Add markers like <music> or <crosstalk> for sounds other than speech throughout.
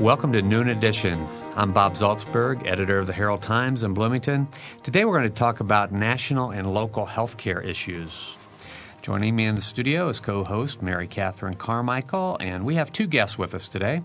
Welcome to Noon Edition. I'm Bob Zaltsberg, editor of the Herald Times in Bloomington. Today we're going to talk about national and local healthcare issues. Joining me in the studio is co host Mary Catherine Carmichael, and we have two guests with us today.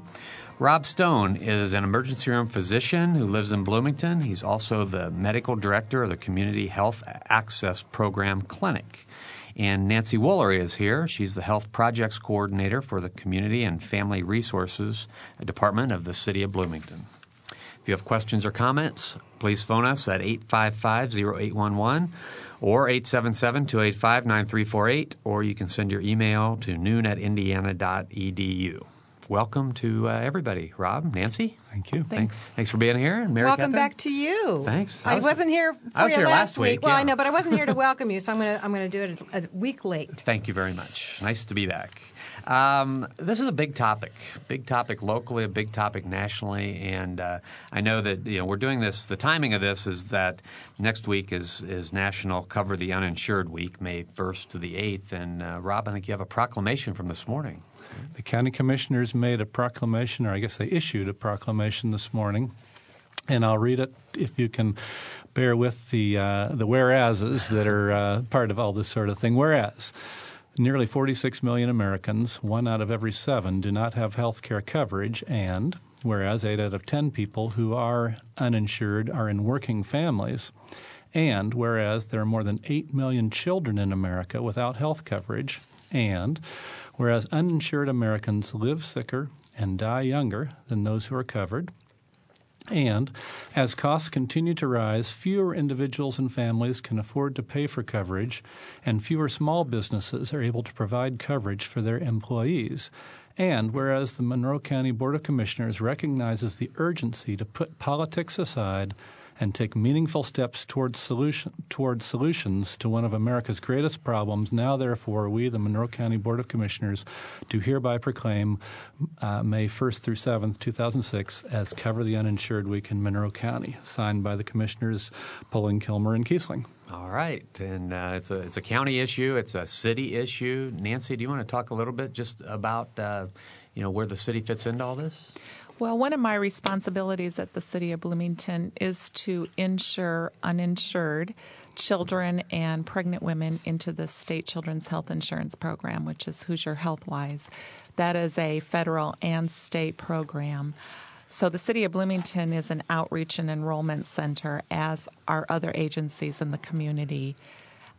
Rob Stone is an emergency room physician who lives in Bloomington. He's also the medical director of the Community Health Access Program Clinic. And Nancy Wooler is here. She's the Health Projects Coordinator for the Community and Family Resources Department of the City of Bloomington. If you have questions or comments, please phone us at 855 0811 or 877 285 9348, or you can send your email to noon at indiana.edu welcome to uh, everybody. Rob, Nancy, thank you. Thanks. Thanks for being here. And Mary welcome Catherine. back to you. Thanks. I, was, not here. For I was you here last week. Well, yeah. I know, but I wasn't here to <laughs> welcome you, so I'm going to I'm going to do it a, a, week late. Thank you very much. Nice to be back. Um, this is a big topic, big topic locally, a big topic nationally, and uh, I know that you know we're doing this. The timing of this is that next week is is National Cover the Uninsured Week, May 1st to the 8th. And uh, Rob, I think you have a proclamation from this morning. The county commissioners made a proclamation, or I guess they issued a proclamation this morning, and I'll read it if you can bear with the uh, the whereases that are uh, part of all this sort of thing. Whereas nearly 46 million Americans, one out of every seven, do not have health care coverage, and whereas eight out of 10 people who are uninsured are in working families, and whereas there are more than 8 million children in America without health coverage, and whereas uninsured Americans live sicker and die younger than those who are covered. And as costs continue to rise, fewer individuals and families can afford to pay for coverage, and fewer small businesses are able to provide coverage for their employees. And whereas the Monroe County Board of Commissioners recognizes the urgency to put politics aside and take meaningful steps towards, solution, towards solutions to one of America's greatest problems. Now, therefore, we, the Monroe County Board of Commissioners, do hereby proclaim uh, May 1st through 7th, 2006, as Cover the Uninsured Week in Monroe County, signed by the Commissioners Poling, Kilmer, and Kiesling. All right, and uh, it's a it's a county issue, it's a city issue. Nancy, do you want to talk a little bit just about uh, you know where the city fits into all this? Well, one of my responsibilities at the City of Bloomington is to insure uninsured children and pregnant women into the state children's health insurance program, which is Hoosier Healthwise. That is a federal and state program. So the City of Bloomington is an outreach and enrollment center, as are other agencies in the community.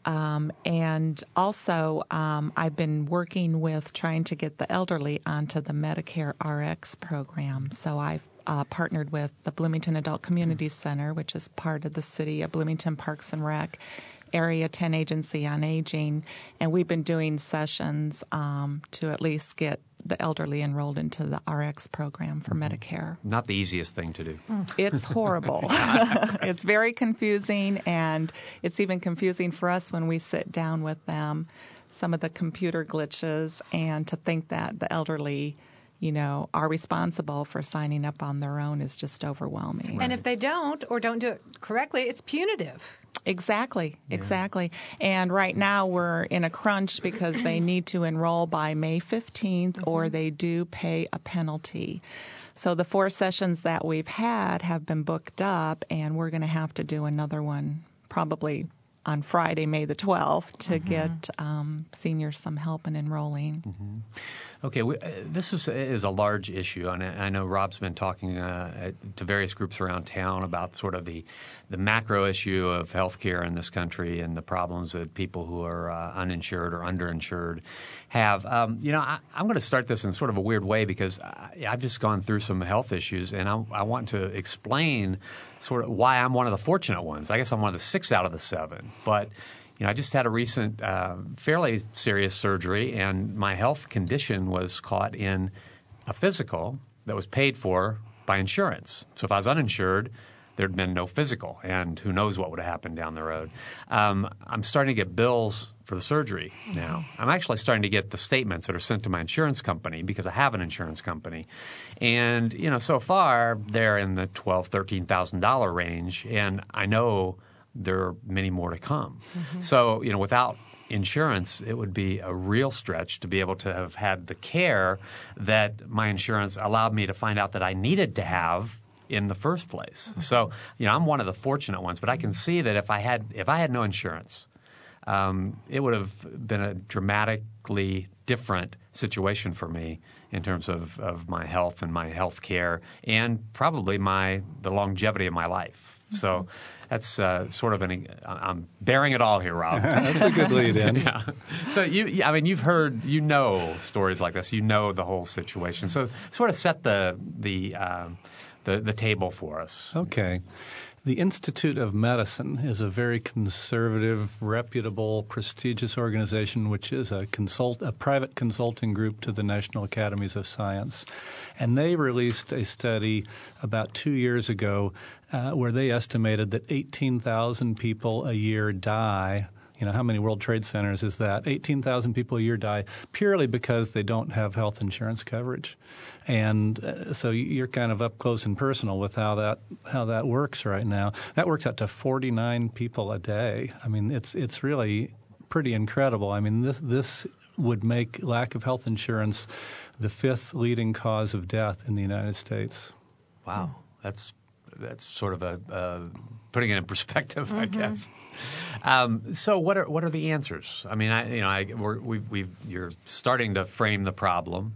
Um, and also, um, I've been working with trying to get the elderly onto the Medicare RX program. So I've uh, partnered with the Bloomington Adult Community Center, which is part of the City of Bloomington Parks and Rec, Area 10 Agency on Aging, and we've been doing sessions um, to at least get the elderly enrolled into the RX program for mm-hmm. Medicare. Not the easiest thing to do. Mm. It's horrible. <laughs> <laughs> it's very confusing, and it's even confusing for us when we sit down with them. Some of the computer glitches, and to think that the elderly you know, are responsible for signing up on their own is just overwhelming. And if they don't or don't do it correctly, it's punitive. Exactly, yeah. exactly. And right now we're in a crunch because they need to enroll by May 15th mm-hmm. or they do pay a penalty. So the four sessions that we've had have been booked up, and we're going to have to do another one probably on Friday, May the 12th, to mm-hmm. get um, seniors some help in enrolling. Mm-hmm. Okay, we, uh, this is is a large issue, and I, I know Rob's been talking uh, to various groups around town about sort of the the macro issue of healthcare in this country and the problems that people who are uh, uninsured or underinsured have. Um, you know, I, am going to start this in sort of a weird way because I, have just gone through some health issues, and I, I want to explain sort of why I'm one of the fortunate ones. I guess I'm one of the six out of the seven, but you know, I just had a recent, uh, fairly serious surgery, and my health condition was caught in a physical that was paid for by insurance. So if I was uninsured, there'd been no physical, and who knows what would have happened down the road. Um, I'm starting to get bills for the surgery now. I'm actually starting to get the statements that are sent to my insurance company because I have an insurance company, and you know, so far they're in the twelve, thirteen thousand dollar range, and I know there are many more to come. Mm-hmm. So, you know, without insurance, it would be a real stretch to be able to have had the care that my insurance allowed me to find out that I needed to have in the first place. So, you know, I'm one of the fortunate ones, but I can see that if I had if I had no insurance, um, it would have been a dramatically different situation for me in terms of, of my health and my health care and probably my the longevity of my life. So that's uh, sort of an I'm bearing it all here, Rob. <laughs> that's a good lead in. yeah. So you, I mean, you've heard, you know, stories like this. You know the whole situation. So sort of set the the uh, the, the table for us. Okay. The Institute of Medicine is a very conservative, reputable, prestigious organization, which is a consult a private consulting group to the National Academies of Science, and they released a study about two years ago uh, where they estimated that 18,000 people a year die you know, how many World Trade Centers is that? 18,000 people a year die purely because they don't have health insurance coverage. And uh, so you're kind of up close and personal with how that how that works right now. That works out to 49 people a day. I mean, it's it's really pretty incredible. I mean, this this would make lack of health insurance the fifth leading cause of death in the United States. Wow, that's that's sort of a uh, putting it in perspective, mm-hmm. I guess. Um, so, what are what are the answers? I mean, I, you know, I, we're, we, we you're starting to frame the problem.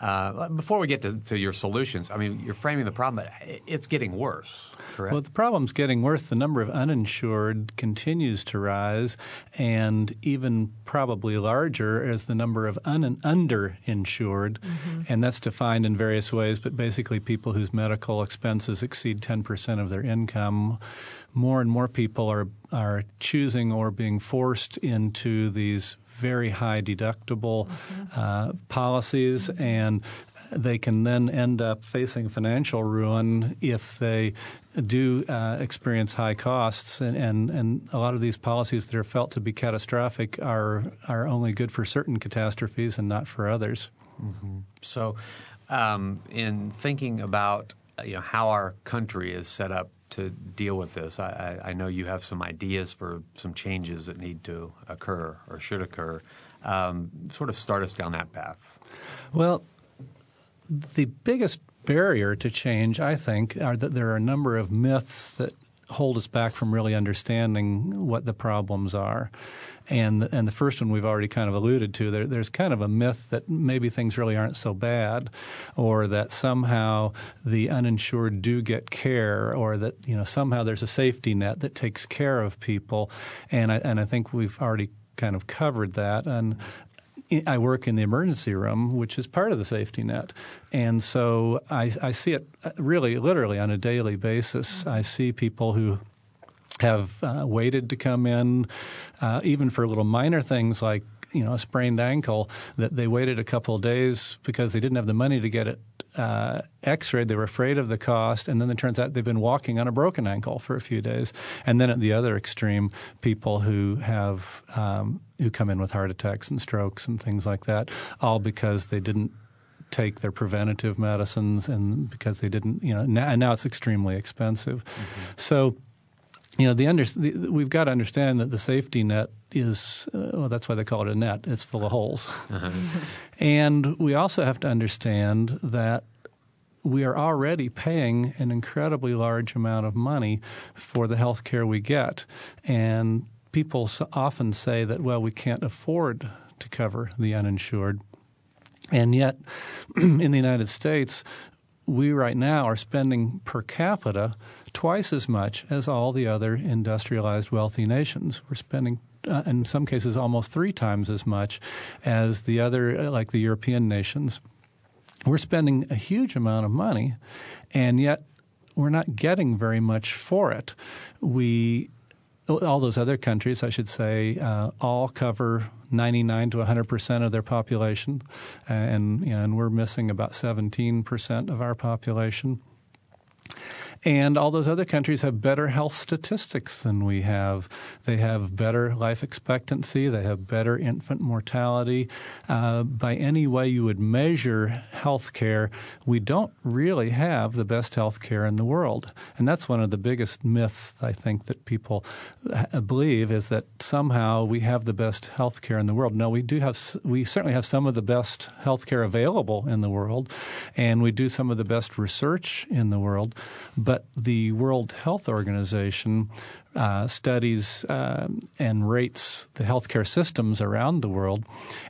Uh, before we get to, to, your solutions, I mean, you're framing the problem, but it's getting worse, correct? Well, the problem's getting worse. The number of uninsured continues to rise, and even probably larger is the number of un- underinsured. Mm-hmm. And that's defined in various ways, but basically people whose medical expenses exceed 10% of their income more and more people are are choosing or being forced into these very high deductible mm-hmm. uh, policies mm-hmm. and they can then end up facing financial ruin if they do uh, experience high costs. And, and, and a lot of these policies that are felt to be catastrophic are, are only good for certain catastrophes and not for others. Mm-hmm. So, um, in thinking about you know, how our country is set up to deal with this? I, I, know you have some ideas for some changes that need to occur or should occur. Um, sort of start us down that path. Well, the biggest barrier to change, I think, are that there are a number of myths that hold us back from really understanding what the problems are. And and the first one we've already kind of alluded to. There, there's kind of a myth that maybe things really aren't so bad, or that somehow the uninsured do get care, or that you know somehow there's a safety net that takes care of people. And I and I think we've already kind of covered that. And I work in the emergency room, which is part of the safety net. And so I, I see it really, literally on a daily basis. I see people who have uh, waited to come in, uh, even for little minor things like you know a sprained ankle that they waited a couple of days because they didn't have the money to get it uh, x-rayed. They were afraid of the cost, and then it turns out they've been walking on a broken ankle for a few days. And then at the other extreme, people who have um, who come in with heart attacks and strokes and things like that, all because they didn't take their preventative medicines and because they didn't, you know, now, and now it's extremely expensive. Mm-hmm. So you know, the, under, the, we've got to understand that the safety net is uh, well, that's why they call it a net. It's full of holes, uh-huh. <laughs> and we also have to understand that we are already paying an incredibly large amount of money for the health care we get, and people often say that well, we can't afford to cover the uninsured, and yet <clears throat> in the United States, we right now are spending per capita twice as much as all the other industrialized wealthy nations. We're spending uh, in some cases almost three times as much as the other uh, like the European nations. We're spending a huge amount of money and yet we're not getting very much for it. We all those other countries, I should say, uh, all cover 99 to 100 percent of their population, and, and we're missing about 17 percent of our population. And all those other countries have better health statistics than we have. They have better life expectancy. They have better infant mortality. Uh, by any way you would measure health care, we don't really have the best health care in the world. And that's one of the biggest myths I think that people uh, believe is that somehow we have the best health care in the world. No, we do have, we certainly have some of the best health care available in the world, and we do some of the best research in the world. But the World Health Organization uh, studies uh, and rates the healthcare systems around the world,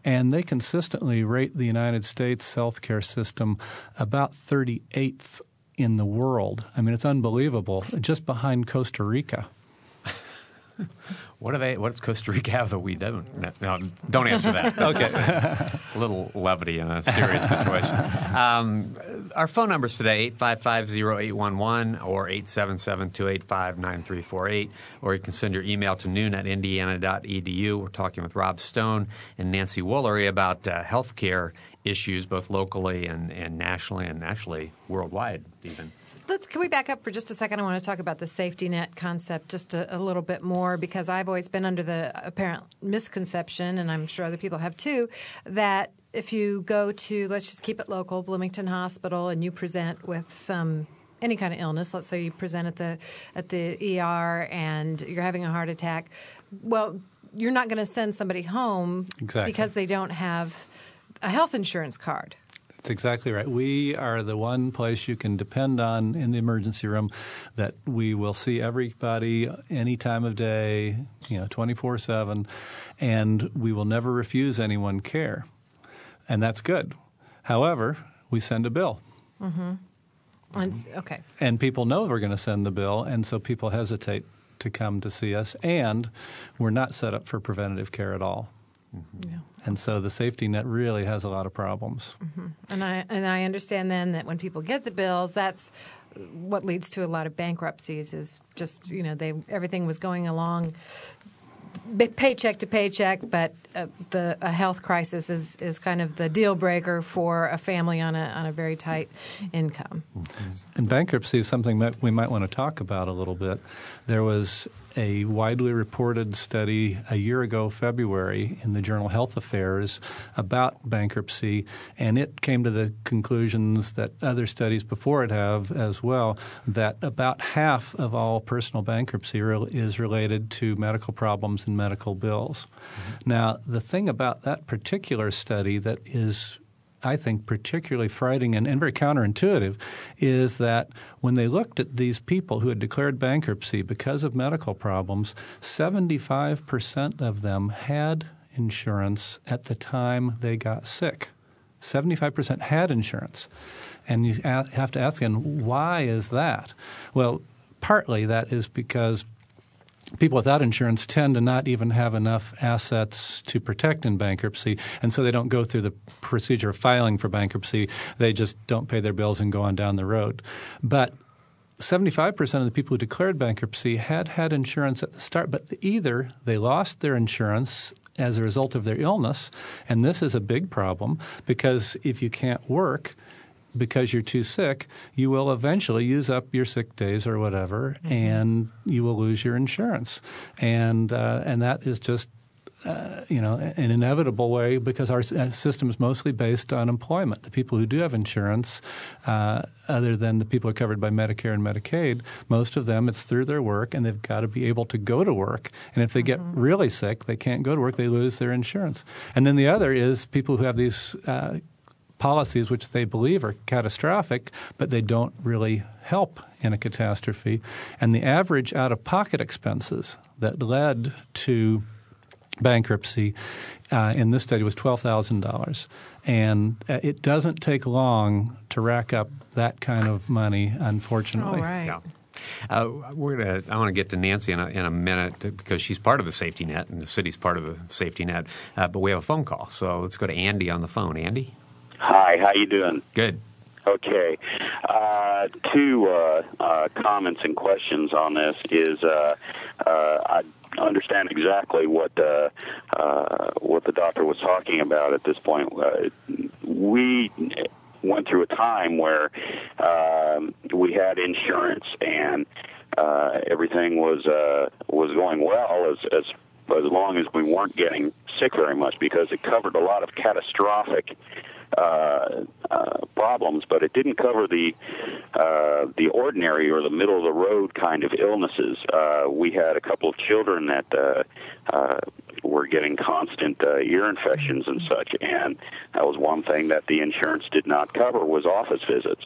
and they consistently rate the United States healthcare system about 38th in the world. I mean, it's unbelievable, just behind Costa Rica. <laughs> What do they? What does Costa Rica have that we don't? No, don't answer that. <laughs> okay, <laughs> a little levity in a serious situation. Um, our phone numbers today 855-0811 or 877-285-9348, or you can send your email to noon at indiana.edu. We're talking with Rob Stone and Nancy Woolery about uh, health care issues, both locally and, and nationally, and actually worldwide, even let's can we back up for just a second? I want to talk about the safety net concept just a, a, little bit more because I've always been under the apparent misconception, and I'm sure other people have too, that if you go to let's just keep it local, Bloomington Hospital, and you present with some any kind of illness, let's say you present at the at the ER and you're having a heart attack, well, you're not going to send somebody home exactly. because they don't have a health insurance card. That's exactly right. We are the one place you can depend on in the emergency room that we will see everybody any time of day, you know, 24 7, and we will never refuse anyone care. And that's good. However, we send a bill. Mm-hmm. And, okay. And people know we're going to send the bill, and so people hesitate to come to see us, and we're not set up for preventative care at all. Mm-hmm. Yeah. And so the safety net really has a lot of problems. Mm-hmm. And I and I understand then that when people get the bills, that's what leads to a lot of bankruptcies. Is just you know they everything was going along paycheck to paycheck, but uh, the a health crisis is, is kind of the deal breaker for a family on a on a very tight income. And bankruptcy is something that we might want to talk about a little bit. There was a widely reported study a year ago, February, in the journal Health Affairs about bankruptcy, and it came to the conclusions that other studies before it have as well that about half of all personal bankruptcy is related to medical problems and medical bills. Mm-hmm. Now, the thing about that particular study that is I think, particularly frightening and, and, very counterintuitive is that when they looked at these people who had declared bankruptcy because of medical problems, 75% of them had insurance at the time they got sick. 75% had insurance. And you have to ask again, why is that? Well, partly that is because people without insurance tend to not even have enough assets to protect in bankruptcy, and so they don't go through the procedure of filing for bankruptcy. They just don't pay their bills and go on down the road. But 75% of the people who declared bankruptcy had had insurance at the start, but either they lost their insurance as a result of their illness, and this is a big problem because if you can't work – because you're too sick, you will eventually use up your sick days or whatever, mm-hmm. and you will lose your insurance, and uh, and that is just. Uh, you know, an inevitable way because our uh, system is mostly based on employment. The people who do have insurance, uh, other than the people who are covered by Medicare and Medicaid, most of them it's through their work, and they've got to be able to go to work. And if they get mm-hmm. really sick, they can't go to work; they lose their insurance. And then the other is people who have these uh, policies which they believe are catastrophic, but they don't really help in a catastrophe. And the average out of pocket expenses that led to bankruptcy uh, in this study was $12,000. And uh, it doesn't take long to rack up that kind of money, unfortunately. All right. Yeah. Uh, we're gonna. I want to get to Nancy in a, in a, minute because she's part of the safety net and the city's part of the safety net. Uh, but we have a phone call, so let's go to Andy on the phone. Andy. Hi, how you doing? Good. Okay. Uh, two uh, uh, comments and questions on this is uh, uh, I understand exactly what uh, what the doctor was talking about at this point. we went through a time where um, we had insurance and uh, everything was uh, was going well as as as long as we weren't getting sick very much because it covered a lot of catastrophic uh, uh, problems, but it didn't cover the uh, the ordinary or the middle of the road kind of illnesses. Uh, we had a couple of children that uh, uh, were getting constant uh, ear infections and such, and that was one thing that the insurance did not cover was office visits.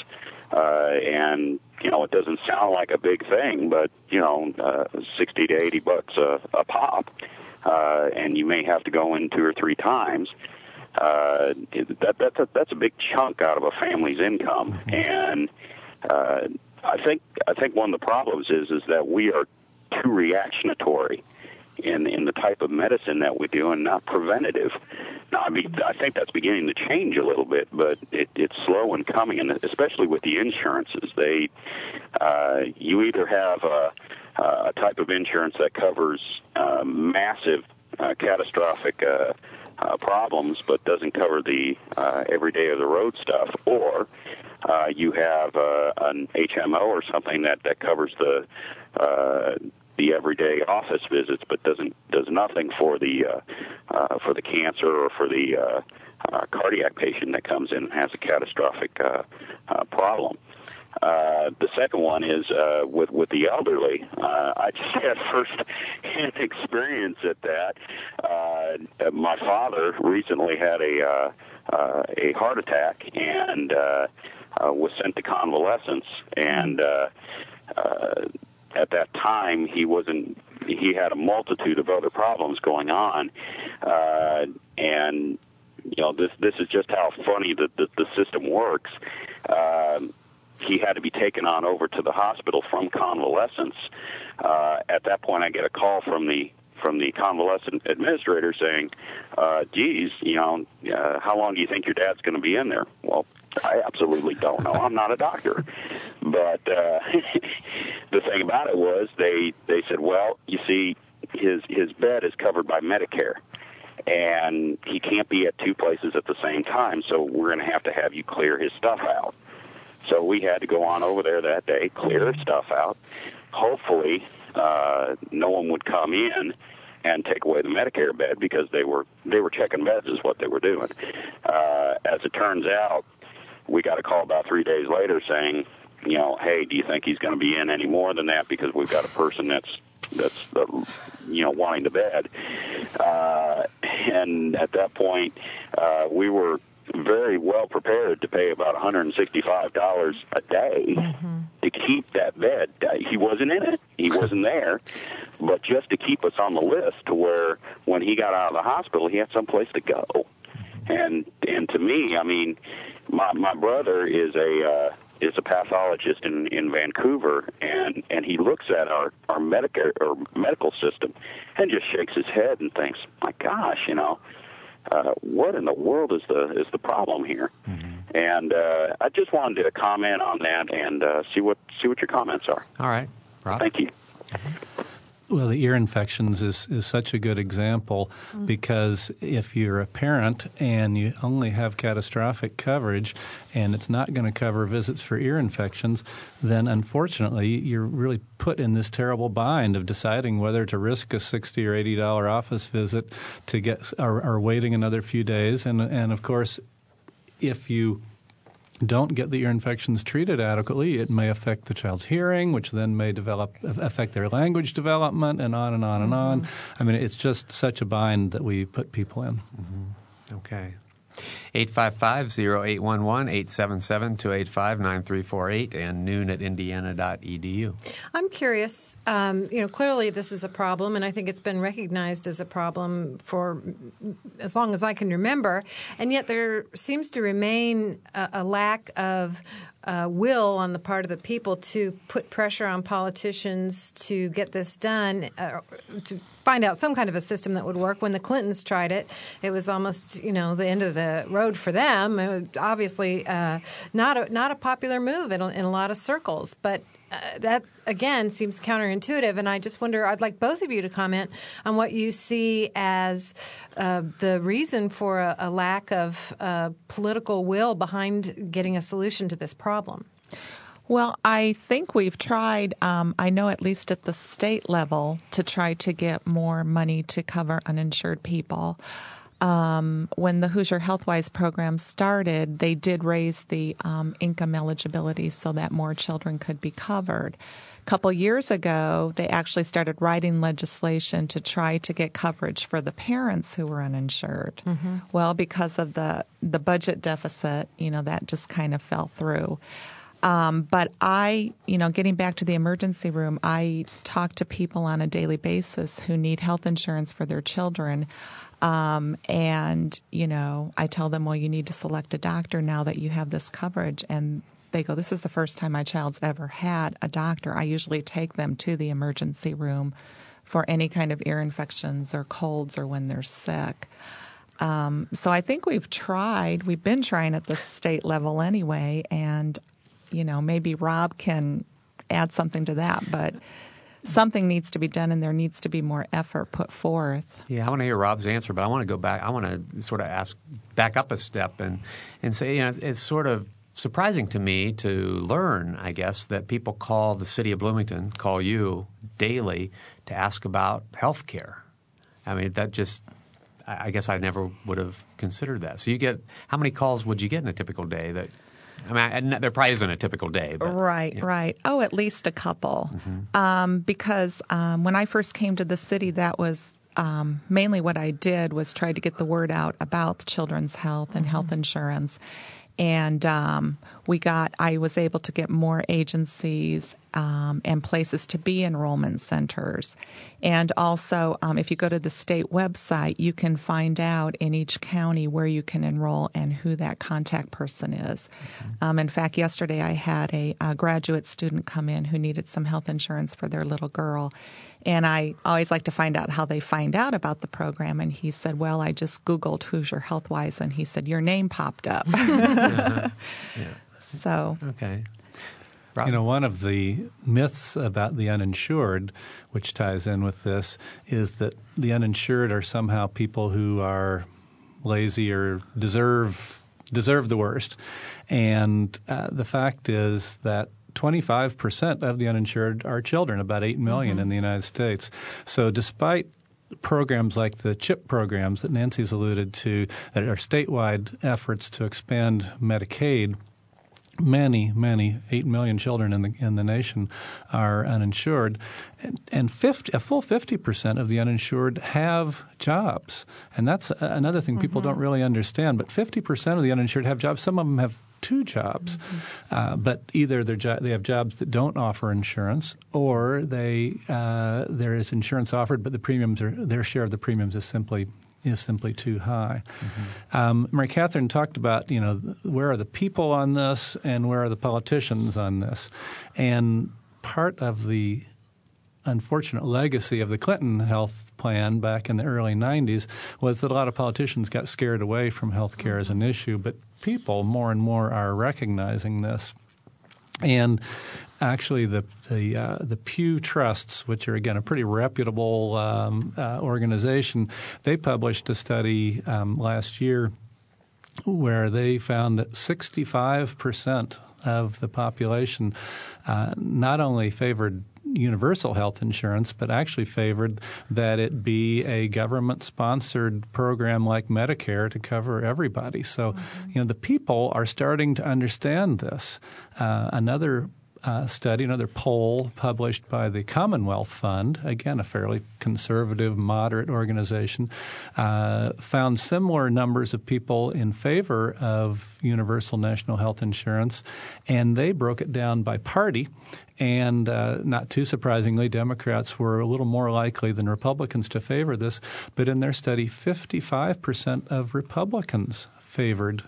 Uh, and you know, it doesn't sound like a big thing, but you know, uh, sixty to eighty bucks a, a pop, uh, and you may have to go in two or three times. Uh, that that's a that's a big chunk out of a family's income, and uh, I think I think one of the problems is is that we are too reactionary in in the type of medicine that we do and not preventative. Now, I mean, I think that's beginning to change a little bit, but it, it's slow in coming, and especially with the insurances, they uh, you either have a, a type of insurance that covers uh, massive, uh, catastrophic. Uh, uh, problems, but doesn't cover the uh, everyday of the road stuff, or uh, you have uh, an HMO or something that that covers the uh, the everyday office visits, but doesn't does nothing for the uh, uh, for the cancer or for the uh, uh, cardiac patient that comes in and has a catastrophic uh, uh, problem. Uh, the second one is uh, with with the elderly. Uh, I just had first hand <laughs> experience at that. Uh, my father recently had a uh, uh, a heart attack and uh, uh, was sent to convalescence and. Uh, uh, at that time he wasn't he had a multitude of other problems going on uh and you know this this is just how funny the the, the system works um he had to be taken on over to the hospital from convalescence uh at that point i get a call from the from the convalescent administrator saying, uh, geez, you know, uh, how long do you think your dad's going to be in there? Well, I absolutely don't know. I'm not a doctor. But uh, <laughs> the thing about it was they they said, well, you see, his his bed is covered by Medicare, and he can't be at two places at the same time. So we're going to have to have you clear his stuff out. So we had to go on over there that day, clear stuff out. Hopefully, uh, no one would come in and take away the Medicare bed because they were they were checking beds is what they were doing. Uh, as it turns out, we got a call about three days later saying, you know, hey, do you think he's going to be in any more than that? Because we've got a person that's that's uh, you know wanting the bed. Uh, and at that point, uh, we were very well prepared to pay about $165 a day mm-hmm. to keep that bed. Uh, he wasn't in it. He wasn't there. But just to keep us on the list to where when he got out of the hospital, he had someplace to go. And and to me, I mean, my my brother is a uh, is a pathologist in in Vancouver, and and he looks at our our medical or medical system, and just shakes his head and thinks, my gosh, you know, uh, what in the world is the is the problem here? Mm-hmm. And uh, I just wanted to comment on that and uh, see what see what your comments are. All right, Rob. Thank you. Mm-hmm. Well, the ear infections is, is such a good example mm. because if you're a parent and you only have catastrophic coverage and it's not going to cover visits for ear infections, then unfortunately you're really put in this terrible bind of deciding whether to risk a sixty or eighty dollar office visit to get or, or waiting another few days. And and of course, if you don't get the ear infections treated adequately, it may affect the child's hearing, which then may develop affect their language development, and on and on and mm-hmm. on. I mean, it's just such a bind that we put people in. Mm-hmm. Okay. 855-0811, 877-285-9348, and noon at indiana.edu. I'm curious, um, you know, clearly this is a problem, and I think it's been recognized as a problem for as long as I can remember, and yet there seems to remain a, a lack of uh, will on the part of the people to put pressure on politicians to get this done, uh, to find out some kind of a system that would work. When the Clintons tried it, it was almost you know the end of the road for them. obviously, uh, not a, not a popular move in a, in a lot of circles, but uh, that again seems counterintuitive, and I just wonder. I'd like both of you to comment on what you see as uh, the reason for a, a lack of uh, political will behind getting a solution to this problem. Well, I think we've tried, um, I know at least at the state level, to try to get more money to cover uninsured people. Um, when the Hoosier Healthwise program started, they did raise the um, income eligibility so that more children could be covered. A couple years ago, they actually started writing legislation to try to get coverage for the parents who were uninsured. Mm-hmm. Well, because of the the budget deficit, you know, that just kind of fell through. Um, but I, you know, getting back to the emergency room, I talk to people on a daily basis who need health insurance for their children. Um, and, you know, I tell them, well, you need to select a doctor now that you have this coverage. And they go, this is the first time my child's ever had a doctor. I usually take them to the emergency room for any kind of ear infections or colds or when they're sick. Um, so I think we've tried, we've been trying at the state level anyway, and you know, maybe Rob can add something to that, but something needs to be done and there needs to be more effort put forth. Yeah, I want to hear Rob's answer, but I want to go back. I want to sort of ask back up a step and and say, you know, it's, it's sort of surprising to me to learn, I guess, that people call the city of Bloomington, call you daily to ask about health care. I mean, that just I guess I never would have considered that. So you get how many calls would you get in a typical day that I mean, there probably isn't a typical day. But, right, yeah. right. Oh, at least a couple. Mm-hmm. Um, because um, when I first came to the city, that was um, mainly what I did was try to get the word out about children's health and mm-hmm. health insurance and um, we got i was able to get more agencies um, and places to be enrollment centers and also um, if you go to the state website you can find out in each county where you can enroll and who that contact person is mm-hmm. Um, in fact yesterday i had a, a graduate student come in who needed some health insurance for their little girl and I always like to find out how they find out about the program. And he said, Well, I just Googled Hoosier Healthwise, and he said, Your name popped up. uh-huh. <laughs> yeah. <laughs> So. Okay. Rob? You know, one of the myths about the uninsured, which ties in with this, is that the uninsured are somehow people who are lazy or deserve deserve the worst. And uh, the fact is that 25% of the uninsured are children, about 8 million mm-hmm. in the United States. So despite programs like the CHIP programs that Nancy's alluded to that are statewide efforts to expand Medicaid, many, many, eight million children in the in the nation are uninsured, and, and 50, a full fifty percent of the uninsured have jobs, and that's another thing people mm-hmm. don't really understand. But fifty percent of the uninsured have jobs. Some of them have two jobs, mm-hmm. uh, but either jo- they have jobs that don't offer insurance, or they uh, there is insurance offered, but the premiums are their share of the premiums is simply is simply too high. Mm-hmm. Um, Mary Catherine talked about you know where are the people on this and where are the politicians on this, and part of the unfortunate legacy of the Clinton health plan back in the early 90s was that a lot of politicians got scared away from health care as an issue, but people more and more are recognizing this. And actually, the the, uh, the Pew Trusts, which are again a pretty reputable um, uh, organization, they published a study um, last year where they found that 65 percent of the population uh, not only favored universal health insurance, but actually favored that it be a government sponsored program like Medicare to cover everybody. So, mm-hmm. you know, the people are starting to understand this. Uh, another uh, study, another poll published by the Commonwealth Fund, again, a fairly conservative, moderate organization, uh, found similar numbers of people in favor of universal national health insurance, and they broke it down by party. And uh, not too surprisingly, Democrats were a little more likely than Republicans to favor this. But in their study, 55% of Republicans favored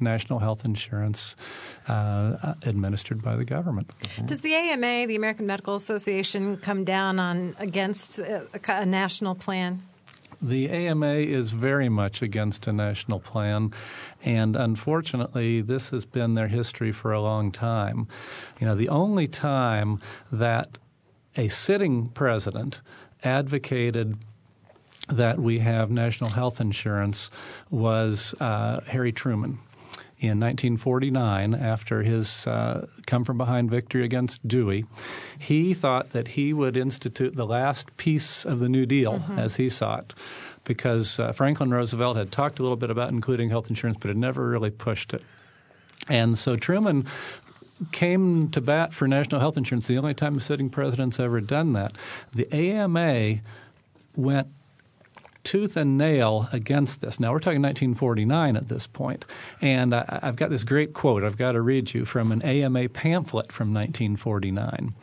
national health insurance uh, administered by the government. Does the AMA, the American Medical Association, come down on against a, a national plan? The AMA is very much against a national plan, and unfortunately, this has been their history for a long time. You know, the only time that a sitting president advocated that we have national health insurance was uh, Harry Truman in 1949 after his uh, come from behind victory against Dewey. He thought that he would institute the last piece of the New Deal mm-hmm. as he saw it. Because uh, Franklin Roosevelt had talked a little bit about including health insurance, but had never really pushed it. And so Truman came to bat for national health insurance, the only time a sitting president's ever done that. The AMA went tooth and nail against this. Now, we're talking 1949 at this point, and I, have got this great quote I've got to read you from an AMA pamphlet from 1949.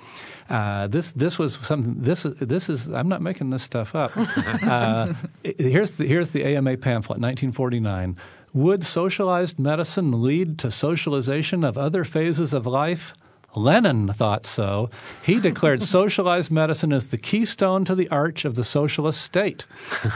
Uh, this this was something. This is this is. I'm not making this stuff up. <laughs> Uh, here's the here's the AMA pamphlet, 1949. Would socialized medicine lead to socialization of other phases of life? Lenin thought so. He declared <laughs> socialized medicine as the keystone to the arch of the socialist state.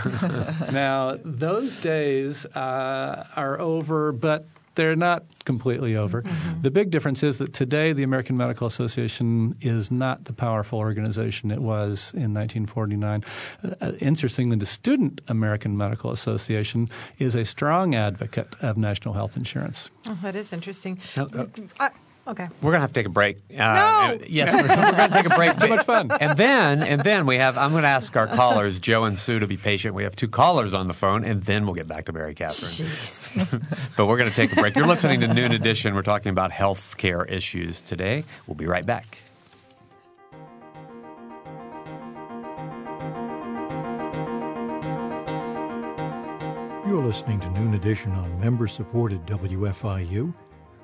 <laughs> now, those days uh, are over, but they're not completely over. Mm-hmm. The big difference is that today the American Medical Association is not the powerful organization it was in 1949. Uh, interestingly, the Student American Medical Association is a strong advocate of national health insurance. Oh, that is interesting. Uh, uh, Okay. We're gonna have to take a break. Uh, no. Yes, we're, we're gonna take a break. <laughs> Too much fun. And then, and then we have. I'm gonna ask our callers, Joe and Sue, to be patient. We have two callers on the phone, and then we'll get back to Mary Catherine. Jeez. <laughs> but we're gonna take a break. You're listening to Noon Edition. We're talking about health care issues today. We'll be right back. You're listening to Noon Edition on member supported WFIU.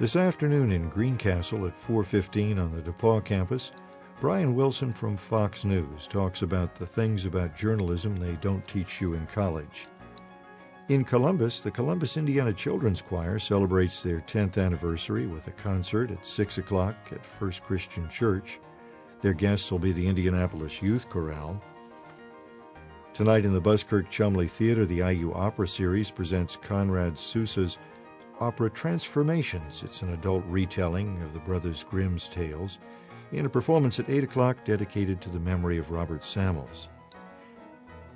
This afternoon in Greencastle at 4:15 on the DePauw campus, Brian Wilson from Fox News talks about the things about journalism they don't teach you in college. In Columbus, the Columbus, Indiana Children's Choir celebrates their 10th anniversary with a concert at 6 o'clock at First Christian Church. Their guests will be the Indianapolis Youth Chorale. Tonight in the Buskirk Chumley Theater, the IU Opera Series presents Conrad Susa's opera Transformations. It's an adult retelling of the Brothers Grimm's tales in a performance at 8 o'clock dedicated to the memory of Robert Samuels.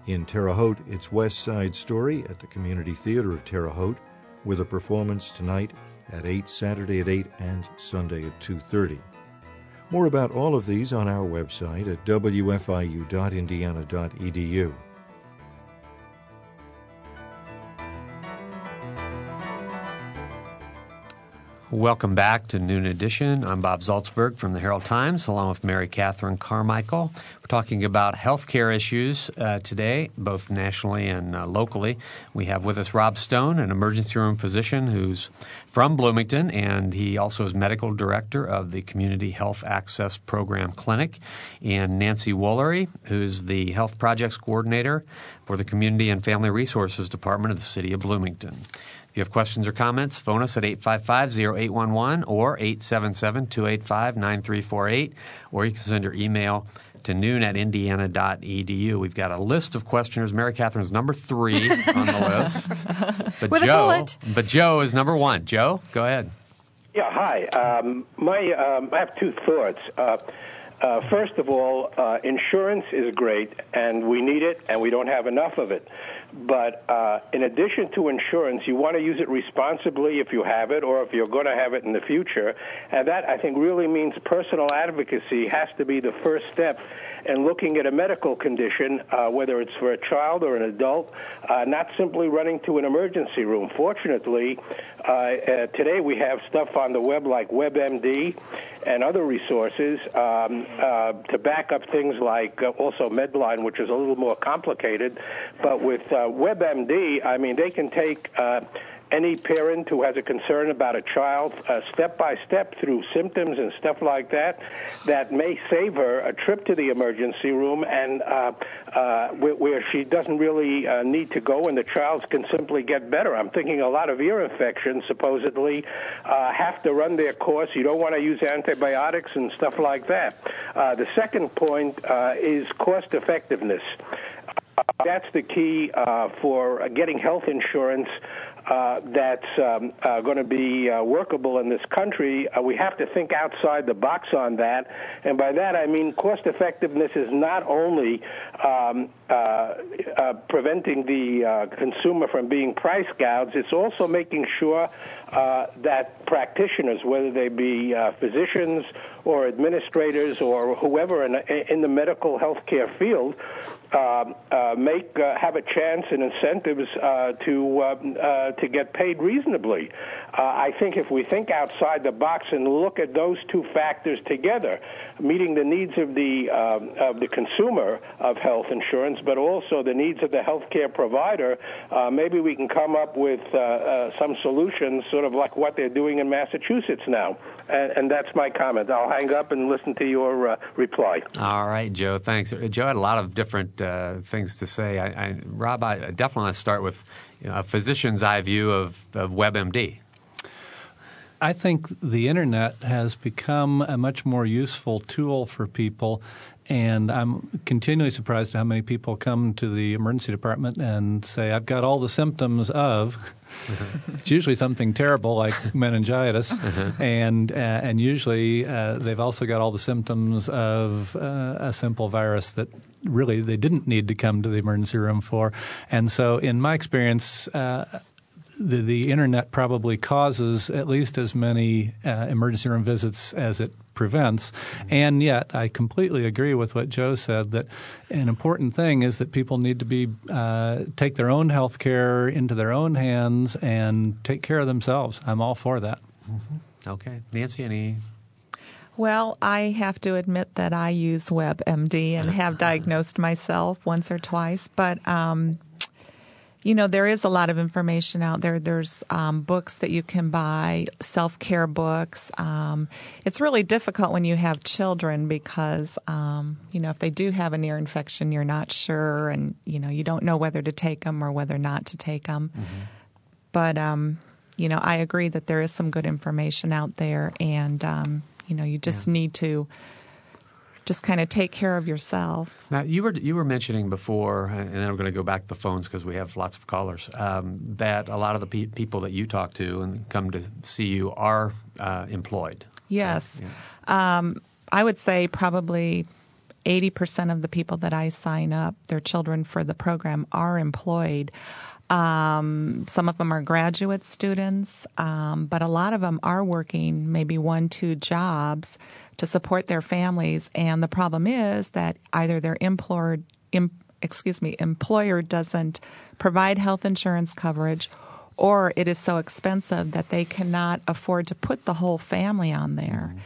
In Terre Haute, it's West Side Story at the Community Theater of Terre Haute with a performance tonight at 8, Saturday at 8, and Sunday at 2.30. More about all of these on our website at wfiu.indiana.edu. Welcome back to Noon Edition. I'm Bob Zaltsberg from the Herald Times, along with Mary Catherine Carmichael. We're talking about health care issues uh, today, both nationally and uh, locally. We have with us Rob Stone, an emergency room physician who's from Bloomington, and he also is medical director of the Community Health Access Program Clinic, and Nancy Woolery, who's the health projects coordinator for the Community and Family Resources Department of the City of Bloomington. If you have questions or comments, phone us at 855-0811 or 877-285-9348, or you can send your email to noon at indiana.edu. We've got a list of questioners. Mary Catherine's number three on the <laughs> list. But With Joe, But Joe is number one. Joe, go ahead. Yeah, hi. Um, my, um, I have two thoughts. Uh, uh, first of all, uh, insurance is great, and we need it, and we don't have enough of it. But uh, in addition to insurance, you want to use it responsibly if you have it or if you're going to have it in the future. And that, I think, really means personal advocacy has to be the first step. And looking at a medical condition, uh, whether it's for a child or an adult, uh, not simply running to an emergency room. Fortunately, uh, uh, today we have stuff on the web like WebMD and other resources um, uh, to back up things like uh, also Medline, which is a little more complicated. But with WebMD, I mean, they can take any parent who has a concern about a child uh, step by step through symptoms and stuff like that that may save her a trip to the emergency room and uh, uh, where, where she doesn't really uh, need to go and the child can simply get better. I'm thinking a lot of ear infections supposedly uh, have to run their course. You don't want to use antibiotics and stuff like that. Uh, the second point uh, is cost effectiveness. Uh, that's the key uh, for getting health insurance uh, that's um, uh, going to be uh, workable in this country, uh, we have to think outside the box on that. And by that, I mean cost effectiveness is not only um, uh, preventing the consumer from being price gouged, it's also making sure that practitioners, whether they be physicians or administrators or whoever in, in the medical healthcare field, uh, uh, make uh, have a chance and incentives uh, to um, uh, to get paid reasonably. Uh, I think if we think outside the box and look at those two factors together, meeting the needs of the um, of the consumer of health insurance, but also the needs of the healthcare provider, maybe we can come up with some solutions, sort of like what they're doing in Massachusetts now. And, and that's my comment. I'll hang up and listen to your reply. All right, Joe. Thanks. Joe had a lot of different uh, things to say. I, I, Rob, I definitely want to start with you know, a physician's eye view of, of WebMD. I think the internet has become a much more useful tool for people and I'm continually surprised at how many people come to the emergency department and say, I've got all the symptoms of. it's usually something terrible like <laughs> meningitis, and uh, and usually uh, they've also got all the symptoms of uh, a simple virus that really they didn't need to come to the emergency room for. And so, in my experience, uh, the, the internet probably causes at least as many uh, emergency room visits as it prevents. And yet, I completely agree with what Joe said that an important thing is that people need to be uh, take their own health care into their own hands and take care of themselves. I'm all for that. Mm-hmm. Okay, Nancy, any well, I have to admit that I use WebMD and have <laughs> diagnosed myself once or twice, but um, you know, there is a lot of information out there. There's um, books that you can buy, self care books. Um, it's really difficult when you have children because, um, you know, if they do have an ear infection, you're not sure and, you know, you don't know whether to take them or whether not to take them. Mm-hmm. But, um, you know, I agree that there is some good information out there and, um, you know, you just yeah. need to just kind of take care of yourself. Now you were you were mentioning before, and then I'm going to go back to the phones because we have lots of callers. Um, that a lot of the pe- people that you talk to and come to see you are uh, employed. Yes, yeah. um, I would say probably. 80% of the people that I sign up, their children for the program, are employed. Um, some of them are graduate students, um, but a lot of them are working maybe one, two jobs to support their families. And the problem is that either their employer, em, excuse me, employer doesn't provide health insurance coverage, or it is so expensive that they cannot afford to put the whole family on there. Mm-hmm.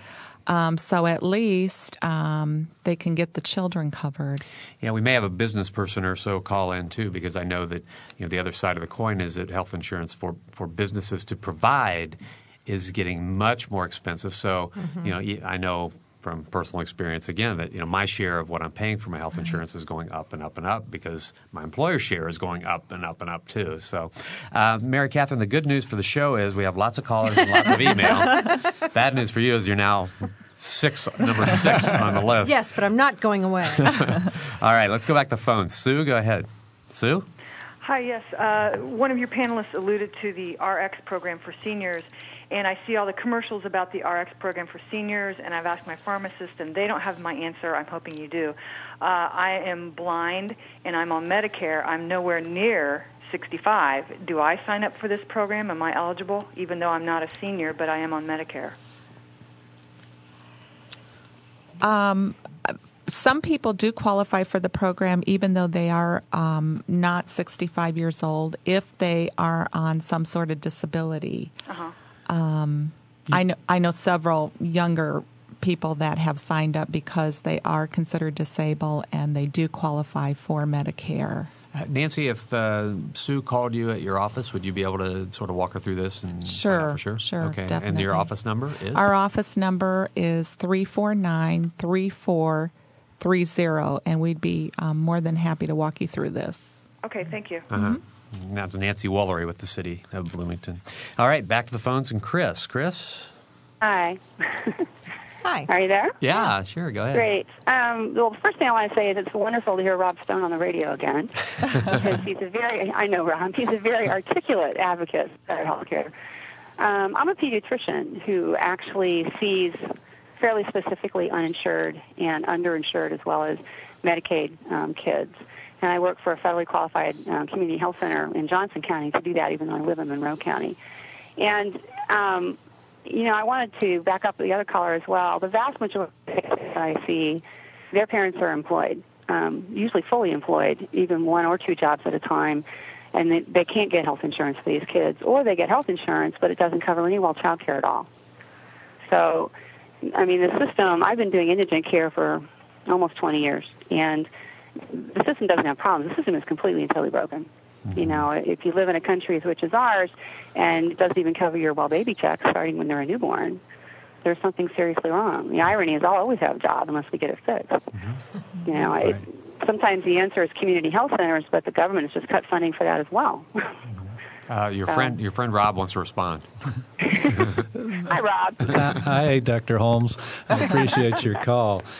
Um, so at least um, they can get the children covered. Yeah, we may have a business person or so call in too, because I know that you know the other side of the coin is that health insurance for for businesses to provide is getting much more expensive. So, mm-hmm. you know, I know from personal experience again that you know my share of what I'm paying for my health insurance is going up and up and up because my employer's share is going up and up and up too. So, uh, Mary Catherine, the good news for the show is we have lots of callers and lots of email. <laughs> Bad news for you is you're now six number six on the list. Yes, but I'm not going away. <laughs> All right, let's go back to the phone. Sue, go ahead. Sue. Hi. Yes, uh, one of your panelists alluded to the RX program for seniors and I see all the commercials about the RX program for seniors, and I've asked my pharmacist, and they don't have my answer. I'm hoping you do. Uh, I am blind, and I'm on Medicare. I'm nowhere near 65. Do I sign up for this program? Am I eligible, even though I'm not a senior, but I am on Medicare? Um, some people do qualify for the program even though they are um, not 65 years old if they are on some sort of disability. Uh-huh. Um, I know I know several younger people that have signed up because they are considered disabled and they do qualify for Medicare. Uh, Nancy, if uh, Sue called you at your office, would you be able to sort of walk her through this? And sure, for sure, sure, okay. Definitely. And your office number is our office number is three four nine three four three zero, and we'd be um, more than happy to walk you through this. Okay, thank you. Uh-huh. Mm-hmm. That's Nancy Woolery with the city of Bloomington. All right, back to the phones and Chris. Chris. Hi. Hi. Are you there? Yeah, sure. Go ahead. Great. Um, well, the first thing I want to say is it's wonderful to hear Rob Stone on the radio again <laughs> because he's a very, I know Rob, he's a very articulate advocate for healthcare. Um, I'm a pediatrician who actually sees fairly specifically uninsured and underinsured as well as Medicaid um, kids. And I work for a federally qualified um, community health center in Johnson County to do that, even though I live in Monroe County. And um, you know, I wanted to back up the other caller as well. The vast majority that I see, their parents are employed, um, usually fully employed, even one or two jobs at a time, and they, they can't get health insurance for these kids, or they get health insurance, but it doesn't cover any well child care at all. So, I mean, the system, I've been doing indigent care for almost 20 years, and the system doesn't have problems. The system is completely and totally broken. You know, if you live in a country as which is ours and it doesn't even cover your well baby checks starting when they're a newborn, there's something seriously wrong. The irony is I'll always have a job unless we get it fixed. You know, it, sometimes the answer is community health centers, but the government has just cut funding for that as well. Uh, your So- friend, your friend Rob wants to respond. <laughs> Hi, Rob. Uh, Hi, Dr. Holmes. I appreciate your call. <laughs>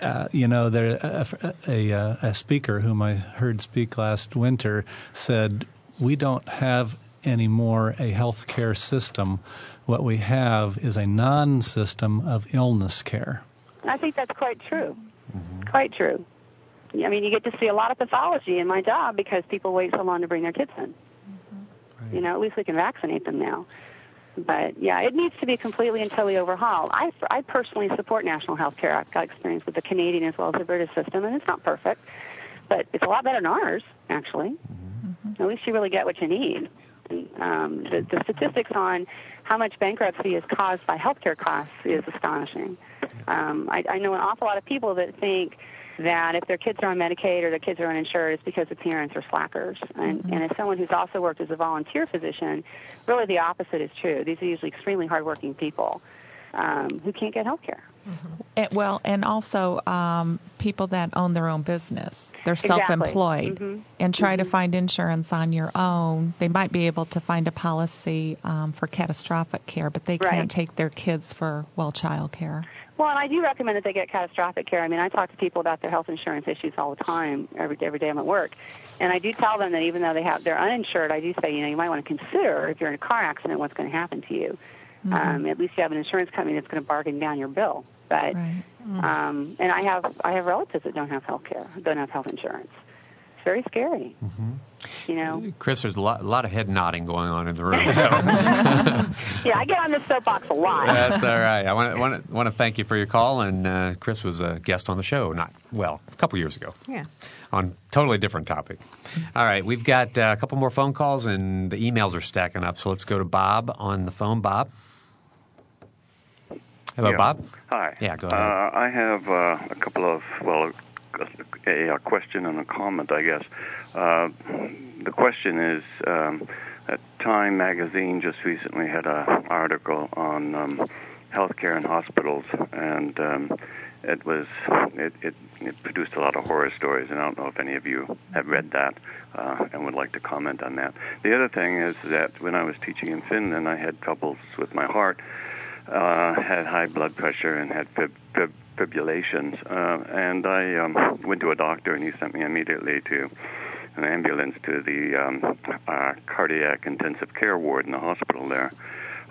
Uh, you know, there a, a, uh, a speaker whom I heard speak last winter said, "We don't have anymore a healthcare system. What we have is a non-system of illness care." I think that's quite true. Mm-hmm. Quite true. I mean, you get to see a lot of pathology in my job because people wait so long to bring their kids in. Mm-hmm. You know, at least we can vaccinate them now. But yeah, it needs to be completely and totally overhauled. I, I personally support national health care. I've got experience with the Canadian as well as the British system, and it's not perfect, but it's a lot better than ours, actually. At least you really get what you need. And, um, the, the statistics on how much bankruptcy is caused by healthcare costs is astonishing. Um, I, I know an awful lot of people that think that if their kids are on Medicaid or their kids are uninsured, it's because the parents are slackers. And, and as someone who's also worked as a volunteer physician, really the opposite is true. These are usually extremely hardworking people um, who can't get health care. And, well, and also um, people that own their own business. They're Exactly. self-employed Mhm. and try to find insurance on your own. They might be able to find a policy um, for catastrophic care, but they Right. can't take their kids for well child care. Well, and I do recommend that they get catastrophic care. I mean, I talk to people about their health insurance issues all the time, every every day I'm at work, and I do tell them that even though they have they're uninsured, I do say you know you might want to consider if you're in a car accident what's going to happen to you. Um, at least you have an insurance company that's going to bargain down your bill. But Right. um, and I have I have relatives that don't have health care, don't have health insurance. It's very scary. You know. Chris, there's a lot, a lot of head nodding going on in the room. So <laughs> Yeah, I get on this soapbox a lot. that's all right. I want to, want to want to thank you for your call. And uh, Chris was a guest on the show, not well, a couple years ago. Yeah. on totally different topic. All right, we've got uh, a couple more phone calls, and the emails are stacking up. So let's go to Bob on the phone. Bob. Hello, Yeah. Bob. Hi. Yeah, go Uh, ahead. I have uh, a couple of, well, a, a question and a comment, I guess. Uh, the question is um, that Time magazine just recently had an article on um, healthcare in hospitals, and um, it was it, it, it produced a lot of horror stories, and I don't know if any of you have read that uh, and would like to comment on that. The other thing is that when I was teaching in Finland, I had troubles with my heart uh, had high blood pressure and had fib- fib- fibrillations. Uh, and I um, went to a doctor, and he sent me immediately to an ambulance to the um, uh, cardiac intensive care ward in the hospital there.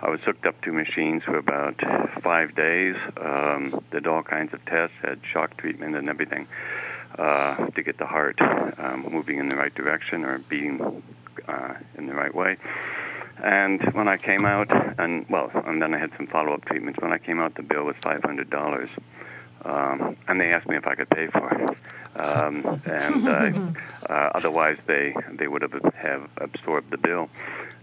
I was hooked up to machines for about five days. Um, did all kinds of tests, had shock treatment and everything uh, to get the heart um, moving in the right direction or beating uh, in the right way. And when I came out, and well, and then I had some follow-up treatments. When I came out, the bill was five hundred dollars. Um, and they asked me if I could pay for it. Um, and uh, <laughs> uh, otherwise, they they would have have absorbed the bill.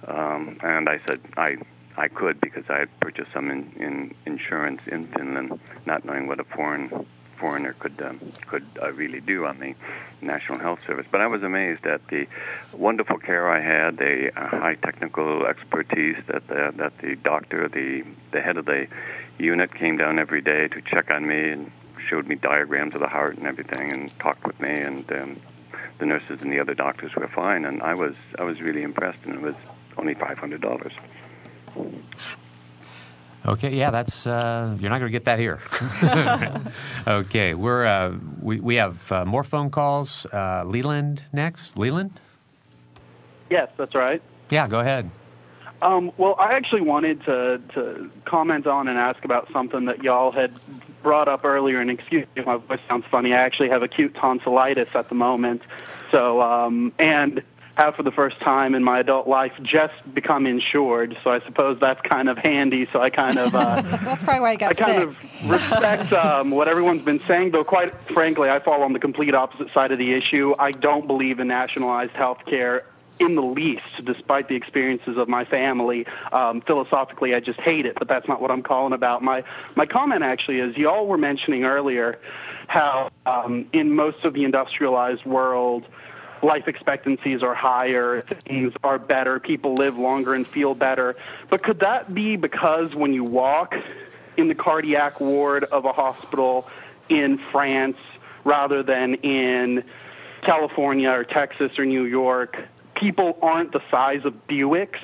Um, and I said I I could because I had purchased some in, in insurance in Finland, not knowing what a foreign foreigner could um, could uh, really do on the National Health Service. But I was amazed at the wonderful care I had, the uh, high technical expertise that the, that the doctor, the the head of the unit, came down every day to check on me and showed me diagrams of the heart and everything, and talked with me. And um, the nurses and the other doctors were fine, and I was I was really impressed. And it was only five hundred dollars. Okay, yeah, that's uh, you're not going to get that here. <laughs> okay, we're uh, we we have uh, more phone calls. Uh, Leland next. Leland. Yes, that's right. Yeah, go ahead. Um, well, I actually wanted to to comment on and ask about something that y'all had brought up earlier. And excuse me, my voice sounds funny. I actually have acute tonsillitis at the moment. So, um, and have for the first time in my adult life just become insured. So I suppose that's kind of handy. So I kind of uh, <laughs> that's probably why I got I kind sick. of respect um, what everyone's been saying, though. Quite frankly, I fall on the complete opposite side of the issue. I don't believe in nationalized health care in the least, despite the experiences of my family. Um, philosophically, I just hate it, but that's not what I'm calling about. My my comment actually is, y'all were mentioning earlier how um, in most of the industrialized world life expectancies are higher, things are better, people live longer and feel better. But could that be because when you walk in the cardiac ward of a hospital in France rather than in California or Texas or New York, people aren't the size of Buicks?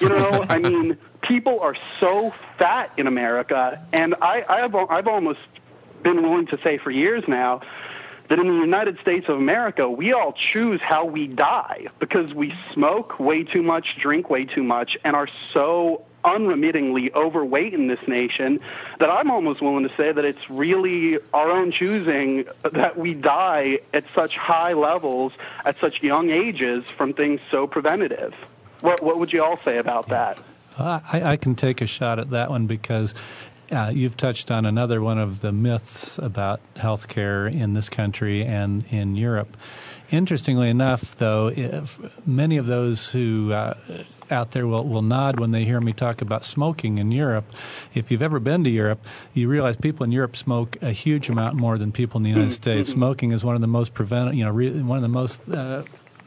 You know, I mean, people are so fat in America, and I, I've, I've almost been willing to say for years now that in the United States of America, we all choose how we die because we smoke way too much, drink way too much, and are so unremittingly overweight in this nation that I'm almost willing to say that it's really our own choosing that we die at such high levels at such young ages from things so preventative. What, what would you all say about that? Uh, I, I can take a shot at that one because uh, you've touched on another one of the myths about healthcare in this country and in Europe. Interestingly enough, though, many of those who uh, out there will, will nod when they hear me talk about smoking in Europe. If you've ever been to Europe, you realize people in Europe smoke a huge amount more than people in the United. <laughs> States. Smoking is one of the most prevent, you know, re- one of the most uh,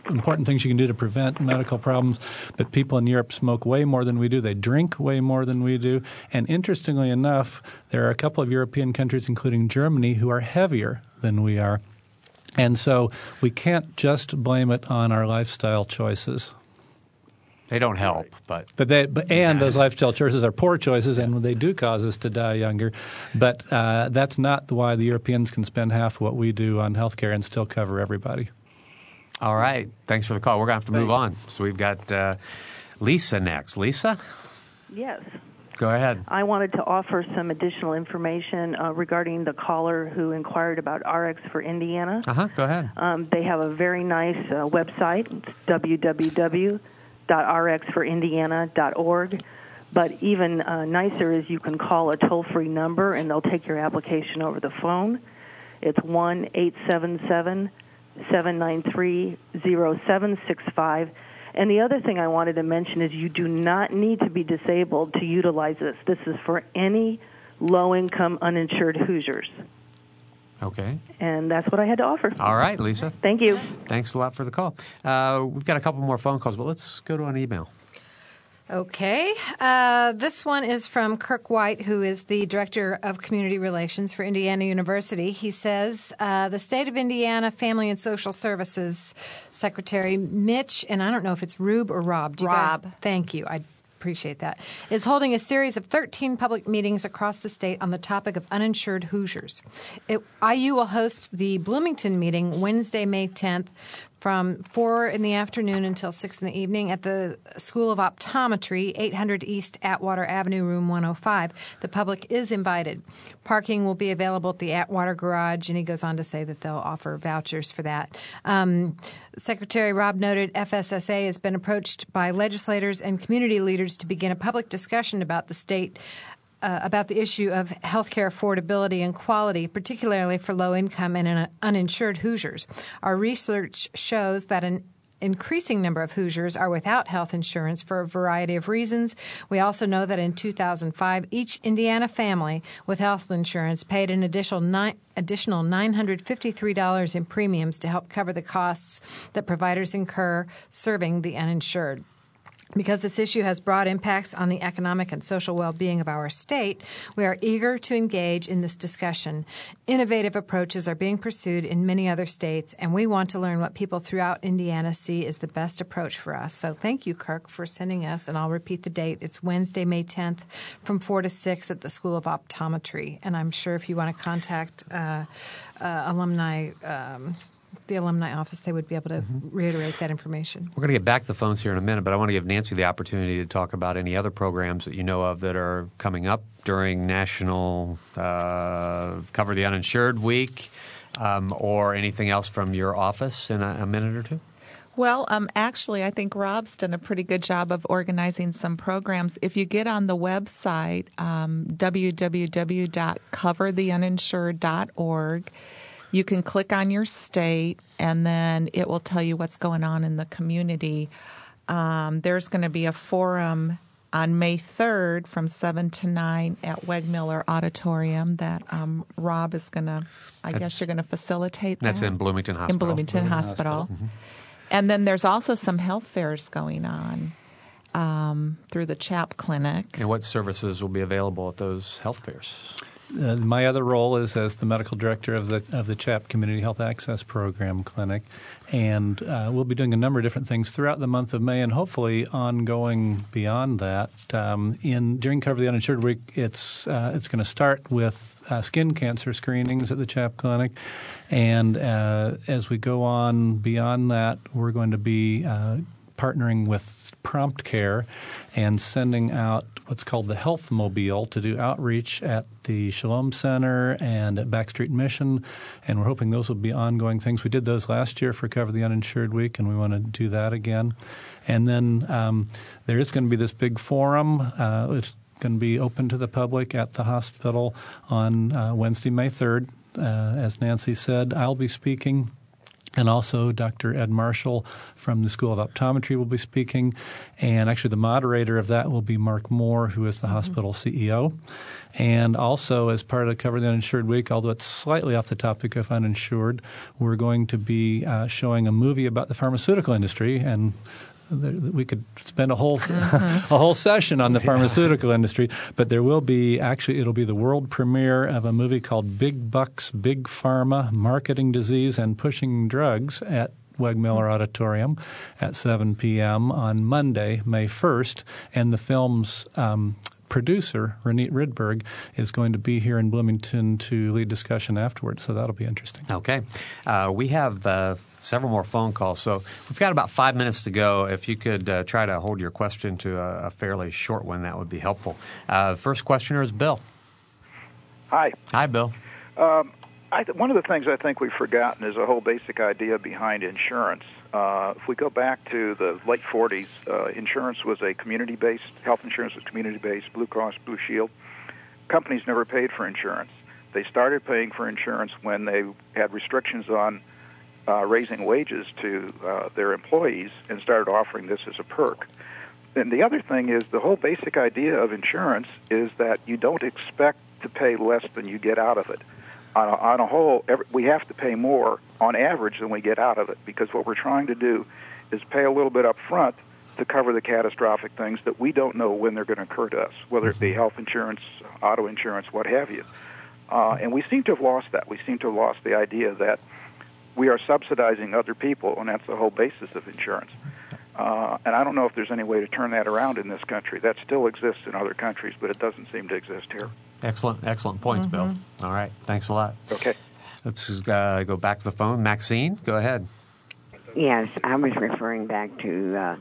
important things you can do to prevent medical problems. But people in Europe smoke way more than we do. They drink way more than we do. And interestingly enough, there are a couple of European countries, including Germany, who are heavier than we are. And so we can't just blame it on our lifestyle choices. They don't help, but But they, but, and those lifestyle choices are poor choices, and they do cause us to die younger. But uh, that's not why the Europeans can spend half what we do on healthcare and still cover everybody. All right. Thanks for the call. We're going to have to move on. So we've got uh, Lisa next. Lisa, Yes. go ahead. I wanted to offer some additional information uh, regarding the caller who inquired about RX for Indiana. Uh huh. Go ahead. Um, they have a very nice uh, website. Www.rxforindiana.org. But even uh, nicer is you can call a toll free number and they'll take your application over the phone. It's 1 877 793 0765. And the other thing I wanted to mention is you do not need to be disabled to utilize this. This is for any low income uninsured Hoosiers. Okay. And that's what I had to offer. All right, Lisa. Thank you. Thanks a lot for the call. Uh, we've got a couple more phone calls, but let's go to an email. Okay. Uh, this one is from Kirk White, who is the Director of Community Relations for Indiana University. He says uh, the state of Indiana Family and Social Services Secretary Mitch, and I don't know if it's Rube or Rob. Do you guys- Rob. thank you. I appreciate that. Is holding a series of 13 public meetings across the state on the topic of uninsured Hoosiers. It, IU will host the Bloomington meeting Wednesday, May 10th from 4 in the afternoon until 6 in the evening at the School of Optometry, 800 East Atwater Avenue, room 105. The public is invited. Parking will be available at the Atwater Garage, and he goes on to say that they'll offer vouchers for that. Um, Secretary Rob noted FSSA has been approached by legislators and community leaders to begin a public discussion about the state uh, about the issue of healthcare affordability and quality, particularly for low income and uninsured Hoosiers. Our research shows that an increasing number of Hoosiers are without health insurance for a variety of reasons. We also know that in 2005, each Indiana family with health insurance paid an additional additional $953 in premiums to help cover the costs that providers incur serving the uninsured. Because this issue has broad impacts on the economic and social well being of our state, we are eager to engage in this discussion. Innovative approaches are being pursued in many other states, and we want to learn what people throughout Indiana see is the best approach for us. So thank you, Kirk, for sending us, and I'll repeat the date. It's Wednesday, May 10th from 4 to 6 at the School of Optometry. And I'm sure if you want to contact uh, uh, alumni, um, the alumni office, they would be able to mm-hmm. reiterate that information. We're going to get back to the phones here in a minute, but I want to give Nancy the opportunity to talk about any other programs that you know of that are coming up during National uh, Cover the Uninsured Week um, or anything else from your office in a, a minute or two. Well, um, actually, I think Rob's done a pretty good job of organizing some programs. If you get on the website, um, www.covertheuninsured.org, you can click on your state and then it will tell you what's going on in the community. Um, there's going to be a forum on May 3rd from 7 to 9 at Wegmiller Auditorium that um, Rob is going to, I that's, guess you're going to facilitate that. That's in Bloomington Hospital. In Bloomington, Bloomington Hospital. Hospital. Mm-hmm. And then there's also some health fairs going on. Um, through the CHAP clinic. And what services will be available at those health fairs? Uh, my other role is as the medical director of the of the CHAP Community Health Access Program clinic, and uh, we'll be doing a number of different things throughout the month of May, and hopefully ongoing beyond that. Um, in during Cover the Uninsured Week, it's uh, it's going to start with uh, skin cancer screenings at the CHAP clinic, and uh, as we go on beyond that, we're going to be uh, partnering with Prompt Care and sending out what's called the Health Mobile to do outreach at the Shalom Center and at Backstreet Mission. And we're hoping those will be ongoing things. We did those last year for Cover the Uninsured Week, and we want to do that again. And then um, there is going to be this big forum. Uh, it's going to be open to the public at the hospital on uh, Wednesday, May 3rd. Uh, as Nancy said, I'll be speaking. And also, Dr. Ed Marshall from the School of Optometry will be speaking. And actually, the moderator of that will be Mark Moore, who is the mm-hmm. hospital CEO. And also, as part of the Cover the Uninsured Week, although it's slightly off the topic of uninsured, we're going to be uh, showing a movie about the pharmaceutical industry. And we could spend a whole mm-hmm. <laughs> a whole session on the pharmaceutical yeah. industry, but there will be actually it'll be the world premiere of a movie called Big Bucks, Big Pharma: Marketing Disease and Pushing Drugs at Wegmiller Auditorium at 7 p.m. on Monday, May 1st, and the film's um, producer, Ronit Ridberg, is going to be here in Bloomington to lead discussion afterwards. So that'll be interesting. Okay. Uh, we have uh, several more phone calls. So we've got about five minutes to go. If you could uh, try to hold your question to a, a, fairly short one, that would be helpful. Uh, first questioner is Bill. Hi. Hi, Bill. Um, th- one of the things I think we've forgotten is a whole basic idea behind insurance. Uh, if we go back to the late 40s, uh, insurance was a community based, health insurance was community based, Blue Cross, Blue Shield. Companies never paid for insurance. They started paying for insurance when they had restrictions on uh, raising wages to uh, their employees and started offering this as a perk. And the other thing is the whole basic idea of insurance is that you don't expect to pay less than you get out of it on a, on a whole, every, we have to pay more on average than we get out of it because what we're trying to do is pay a little bit up front to cover the catastrophic things that we don't know when they're going to occur to us, whether it be mm-hmm. health insurance, auto insurance, what have you. Uh, and we seem to have lost that. We seem to have lost the idea that we are subsidizing other people, and that's the whole basis of insurance. Uh, and I don't know if there's any way to turn that around in this country. That still exists in other countries, but it doesn't seem to exist here. Excellent, excellent points, mm-hmm. Bill. All right, thanks a lot. Okay. Let's uh, go back to the phone. Maxine, go ahead. Yes, I was referring back to uh,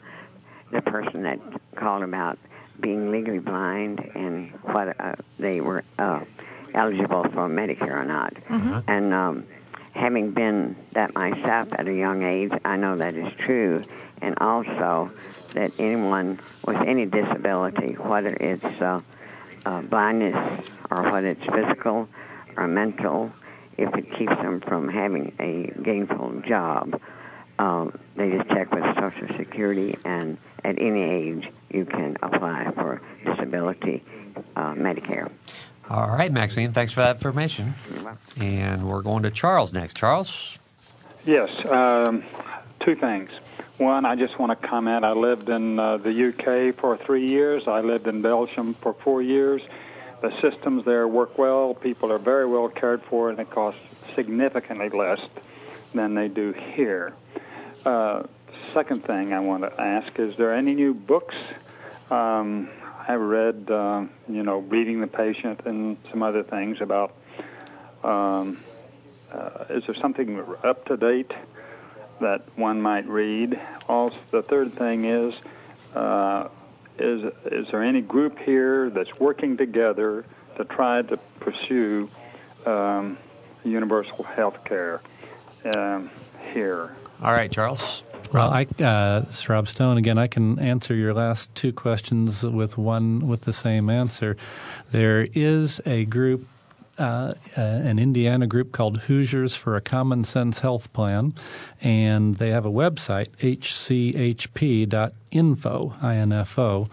the person that called about being legally blind and whether uh, they were uh, eligible for Medicare or not. Mm-hmm. And um, having been that myself at a young age, I know that is true. And also that anyone with any disability, whether it's uh, uh, blindness or whether it's physical or mental, if it keeps them from having a gainful job, um, they just check with Social Security, and at any age, you can apply for disability uh, Medicare. All right, Maxine, thanks for that information. And we're going to Charles next. Charles? Yes, um, two things. One, I just want to comment. I lived in uh, the UK for three years. I lived in Belgium for four years. The systems there work well. People are very well cared for, and it costs significantly less than they do here. Uh, second thing I want to ask: Is there any new books? Um, I read, uh, you know, Bleeding the Patient and some other things about. Um, uh, is there something up to date that one might read? Also, the third thing is, uh, is is there any group here that's working together to try to pursue um, universal health care um, here? All right, Charles. Well, I, uh, is Rob Stone again. I can answer your last two questions with one with the same answer. There is a group uh, uh, an Indiana group called Hoosiers for a Common Sense Health Plan, and they have a website, hchp.info, I-N-F-O,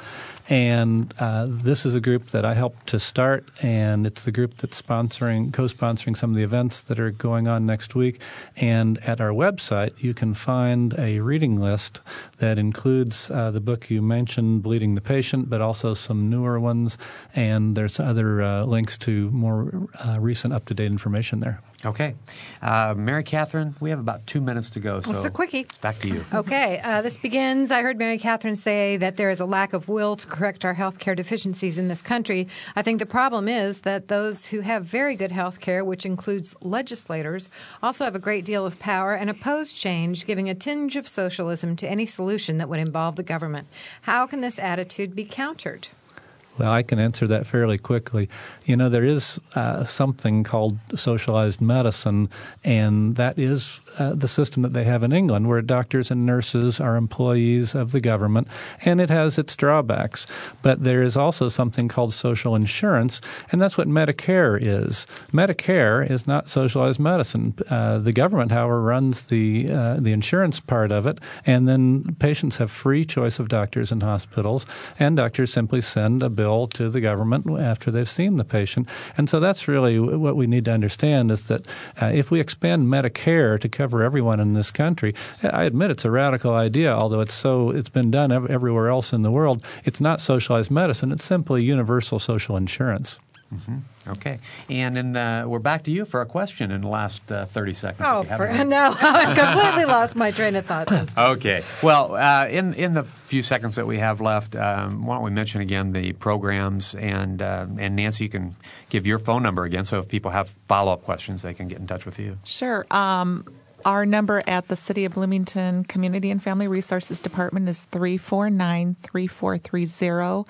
and uh, this is a group that I helped to start, and it's the group that's sponsoring, co-sponsoring some of the events that are going on next week. And at our website, you can find a reading list that includes uh, the book you mentioned, Bleeding the Patient, but also some newer ones, and there's other uh, links to more uh, recent, up-to-date information there. Okay. Uh, Mary Catherine, we have about two minutes to go. So It's a quickie. It's back to you. Okay, uh, this begins. I heard Mary Catherine say that there is a lack of will to correct our health care deficiencies in this country. I think the problem is that those who have very good health care, which includes legislators, also have a great deal of power and oppose change, giving a tinge of socialism to any solution that would involve the government. How can this attitude be countered? Well, I can answer that fairly quickly. You know, there is uh, something called socialized medicine, and that is uh, the system that they have in England, where doctors and nurses are employees of the government, and it has its drawbacks. But there is also something called social insurance, and that's what Medicare is. Medicare is not socialized medicine. Uh, the government, however, runs the uh, the insurance part of it, and then patients have free choice of doctors and hospitals, and doctors simply send a bill to the government after they've seen the patient. And so that's really what we need to understand is that uh, if we expand Medicare to cover everyone in this country, I admit it's a radical idea, although it's so it's been done ev- everywhere else in the world. It's not socialized medicine; it's simply universal social insurance. Mm-hmm. Okay. And in the, we're back to you for a question in the last uh, 30 seconds. Oh, if you have for, <laughs> no, <laughs> I completely lost my train of thought. <laughs> Okay. Well, uh, in in the few seconds that we have left, um, why don't we mention again the programs and uh, and Nancy, you can give your phone number again, so if people have follow up questions, they can get in touch with you. Sure. Um, our number at the City of Bloomington Community and Family Resources Department is 349 3430.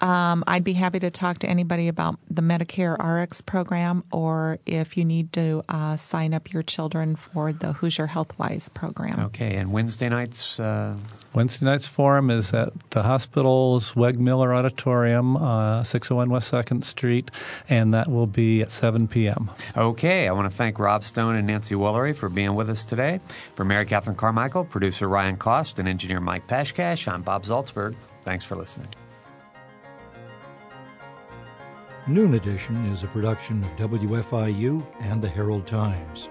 Um, I'd be happy to talk to anybody about the Medicare RX program or if you need to uh, sign up your children for the Hoosier HealthWise program. Okay. And Wednesday nights. Uh, Wednesday night's forum is at the hospital's Wegmiller Auditorium, uh, 601 West 2nd Street, and that will be at 7 p.m. Okay, I want to thank Rob Stone and Nancy Woolery for being with us today. For Mary Catherine Carmichael, producer Ryan Cost, and engineer Mike Pashkash, I'm Bob Zaltsberg. Thanks for listening. Noon Edition is a production of WFIU and the Herald Times.